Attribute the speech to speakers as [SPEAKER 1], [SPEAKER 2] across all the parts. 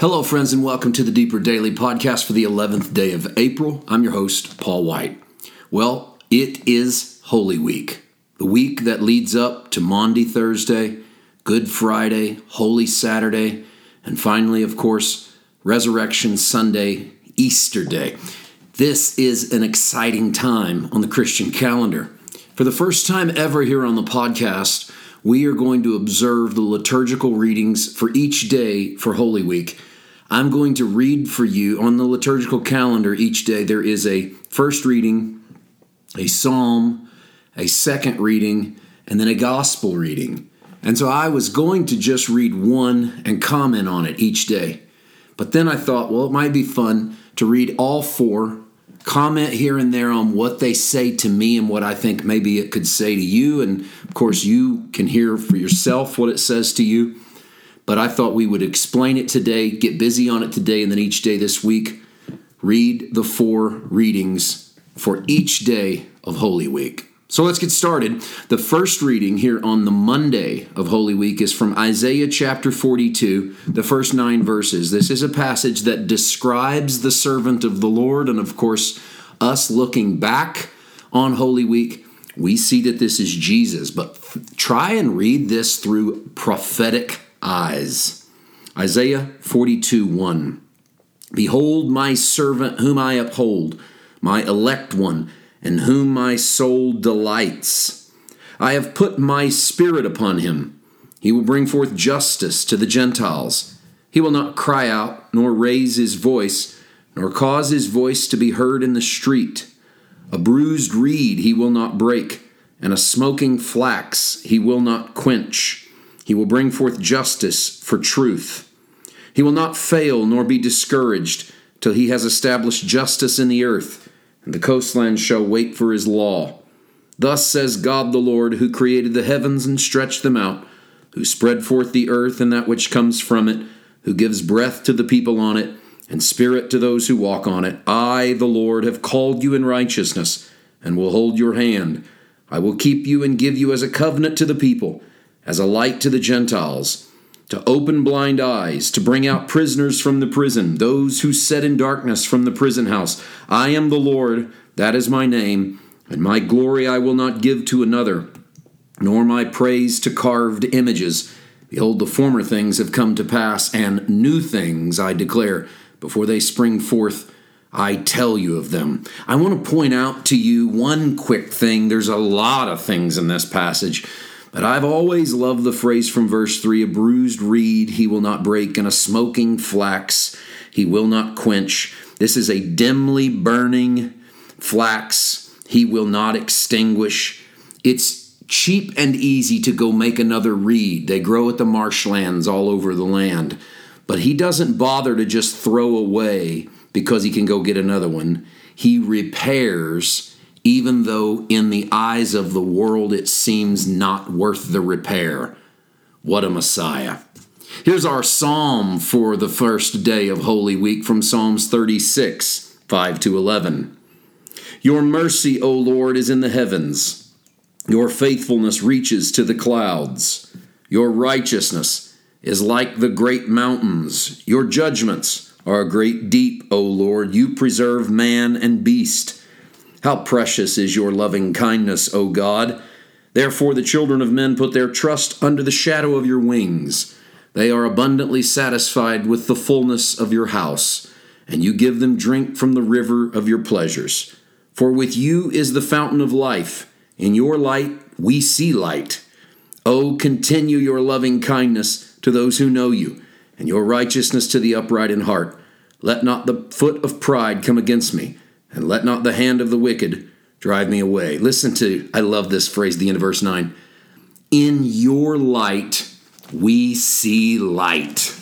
[SPEAKER 1] Hello, friends, and welcome to the Deeper Daily podcast for the 11th day of April. I'm your host, Paul White. Well, it is Holy Week, the week that leads up to Maundy Thursday, Good Friday, Holy Saturday, and finally, of course, Resurrection Sunday, Easter Day. This is an exciting time on the Christian calendar. For the first time ever here on the podcast, we are going to observe the liturgical readings for each day for Holy Week. I'm going to read for you on the liturgical calendar each day. There is a first reading, a psalm, a second reading, and then a gospel reading. And so I was going to just read one and comment on it each day. But then I thought, well, it might be fun to read all four, comment here and there on what they say to me and what I think maybe it could say to you. And of course, you can hear for yourself what it says to you but I thought we would explain it today, get busy on it today, and then each day this week, read the four readings for each day of Holy Week. So let's get started. The first reading here on the Monday of Holy Week is from Isaiah chapter 42, the first nine verses. This is a passage that describes the servant of the Lord, and of course, us looking back on Holy Week, we see that this is Jesus. But try and read this through prophetic eyes. Isaiah 42 1. Behold, my servant whom I uphold, my elect one, in whom my soul delights. I have put my spirit upon him. He will bring forth justice to the Gentiles. He will not cry out, nor raise his voice, nor cause his voice to be heard in the street. A bruised reed he will not break, and a smoking flax he will not quench he will bring forth justice for truth. He will not fail nor be discouraged till he has established justice in the earth, and the coastlands shall wait for his law. Thus says God the Lord, who created the heavens and stretched them out, who spread forth the earth and that which comes from it, who gives breath to the people on it, and spirit to those who walk on it. I, the Lord, have called you in righteousness, and will hold your hand. I will keep you and give you as a covenant to the people as a light to the Gentiles, to open blind eyes, to bring out prisoners from the prison, those who sat in darkness from the prison house. I am the Lord, that is my name, and my glory I will not give to another, nor my praise to carved images. Behold, the former things have come to pass, and new things I declare before they spring forth. I tell you of them. I want to point out to you one quick thing. There's a lot of things in this passage. But I've always loved the phrase from verse 3 a bruised reed he will not break, and a smoking flax he will not quench. This is a dimly burning flax he will not extinguish. It's cheap and easy to go make another reed. They grow at the marshlands all over the land. But he doesn't bother to just throw away because he can go get another one. He repairs even though in the eyes of the world it seems not worth the repair. What a Messiah. Here's our psalm for the first day of Holy Week from Psalms 36, 5 to 11. Your mercy, O Lord, is in the heavens. Your faithfulness reaches to the clouds. Your righteousness is like the great mountains. Your judgments are a great deep, O Lord. You preserve man and beast. How precious is your loving kindness, O God! Therefore, the children of men put their trust under the shadow of your wings. They are abundantly satisfied with the fullness of your house, and you give them drink from the river of your pleasures. For with you is the fountain of life. In your light we see light. O continue your loving kindness to those who know you, and your righteousness to the upright in heart. Let not the foot of pride come against me and let not the hand of the wicked drive me away. Listen to, I love this phrase, the end of verse 9. In your light, we see light.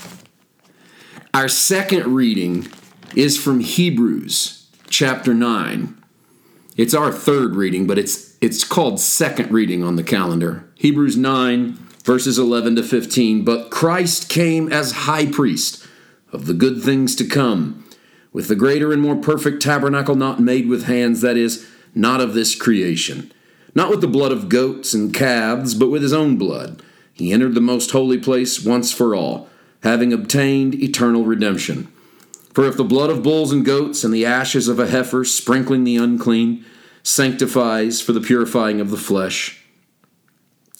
[SPEAKER 1] Our second reading is from Hebrews chapter 9. It's our third reading, but it's it's called second reading on the calendar. Hebrews 9 verses 11 to 15. But Christ came as high priest of the good things to come with the greater and more perfect tabernacle not made with hands, that is, not of this creation. Not with the blood of goats and calves, but with his own blood. He entered the most holy place once for all, having obtained eternal redemption. For if the blood of bulls and goats and the ashes of a heifer, sprinkling the unclean, sanctifies for the purifying of the flesh,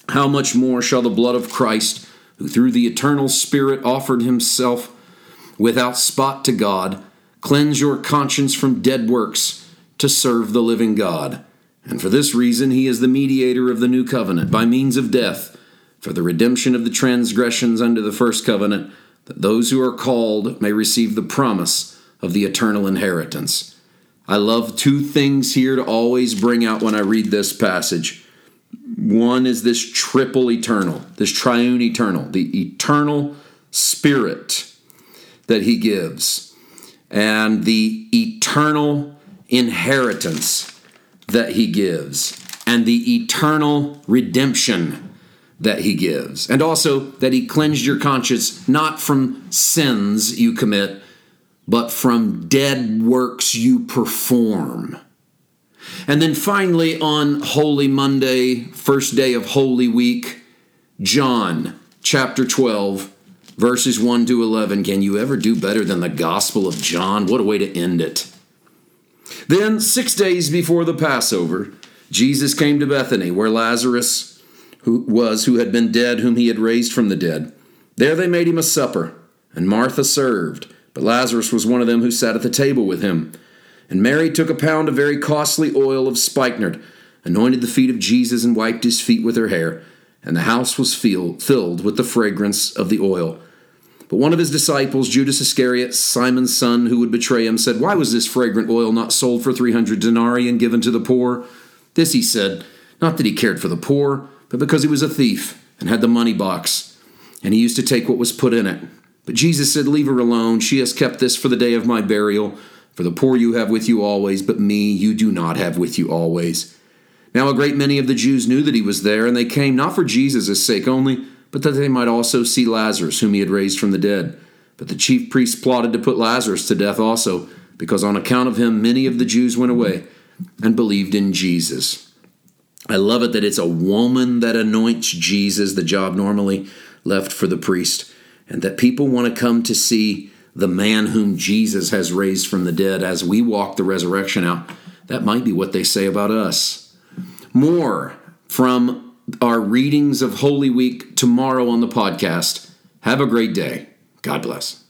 [SPEAKER 1] how much more shall the blood of Christ, who through the eternal Spirit offered himself without spot to God, cleanse your conscience from dead works to serve the living God? And for this reason he is the mediator of the new covenant by means of death, for the redemption of the transgressions under the first covenant, that those who are called may receive the promise of the eternal inheritance. I love two things here to always bring out when I read this passage. One is this triple eternal, this triune eternal, the eternal spirit that he gives, and the eternal inheritance that he gives, and the eternal redemption that he gives, and also that he cleansed your conscience not from sins you commit, but from dead works you perform. And then finally, on Holy Monday, first day of Holy Week, John chapter 12, verses 1 to 11. Can you ever do better than the Gospel of John? What a way to end it. Then, six days before the Passover, Jesus came to Bethany, where Lazarus who was who had been dead, whom he had raised from the dead. There they made him a supper, and Martha served, but Lazarus was one of them who sat at the table with him. And Mary took a pound of very costly oil of spikenard, anointed the feet of Jesus, and wiped his feet with her hair. And the house was filled with the fragrance of the oil. But one of his disciples, Judas Iscariot, Simon's son, who would betray him, said, Why was this fragrant oil not sold for three hundred denarii and given to the poor? This he said, not that he cared for the poor, but because he was a thief and had the money box, and he used to take what was put in it. But Jesus said, Leave her alone. She has kept this for the day of my burial. For the poor you have with you always, but me you do not have with you always. Now a great many of the Jews knew that he was there, and they came not for Jesus' sake only, but that they might also see Lazarus, whom he had raised from the dead. But the chief priests plotted to put Lazarus to death also, because on account of him many of the Jews went away and believed in Jesus. I love it that it's a woman that anoints Jesus, the job normally left for the priest, and that people want to come to see the man whom Jesus has raised from the dead as we walk the resurrection out. That might be what they say about us. More from our readings of Holy Week tomorrow on the podcast. Have a great day. God bless.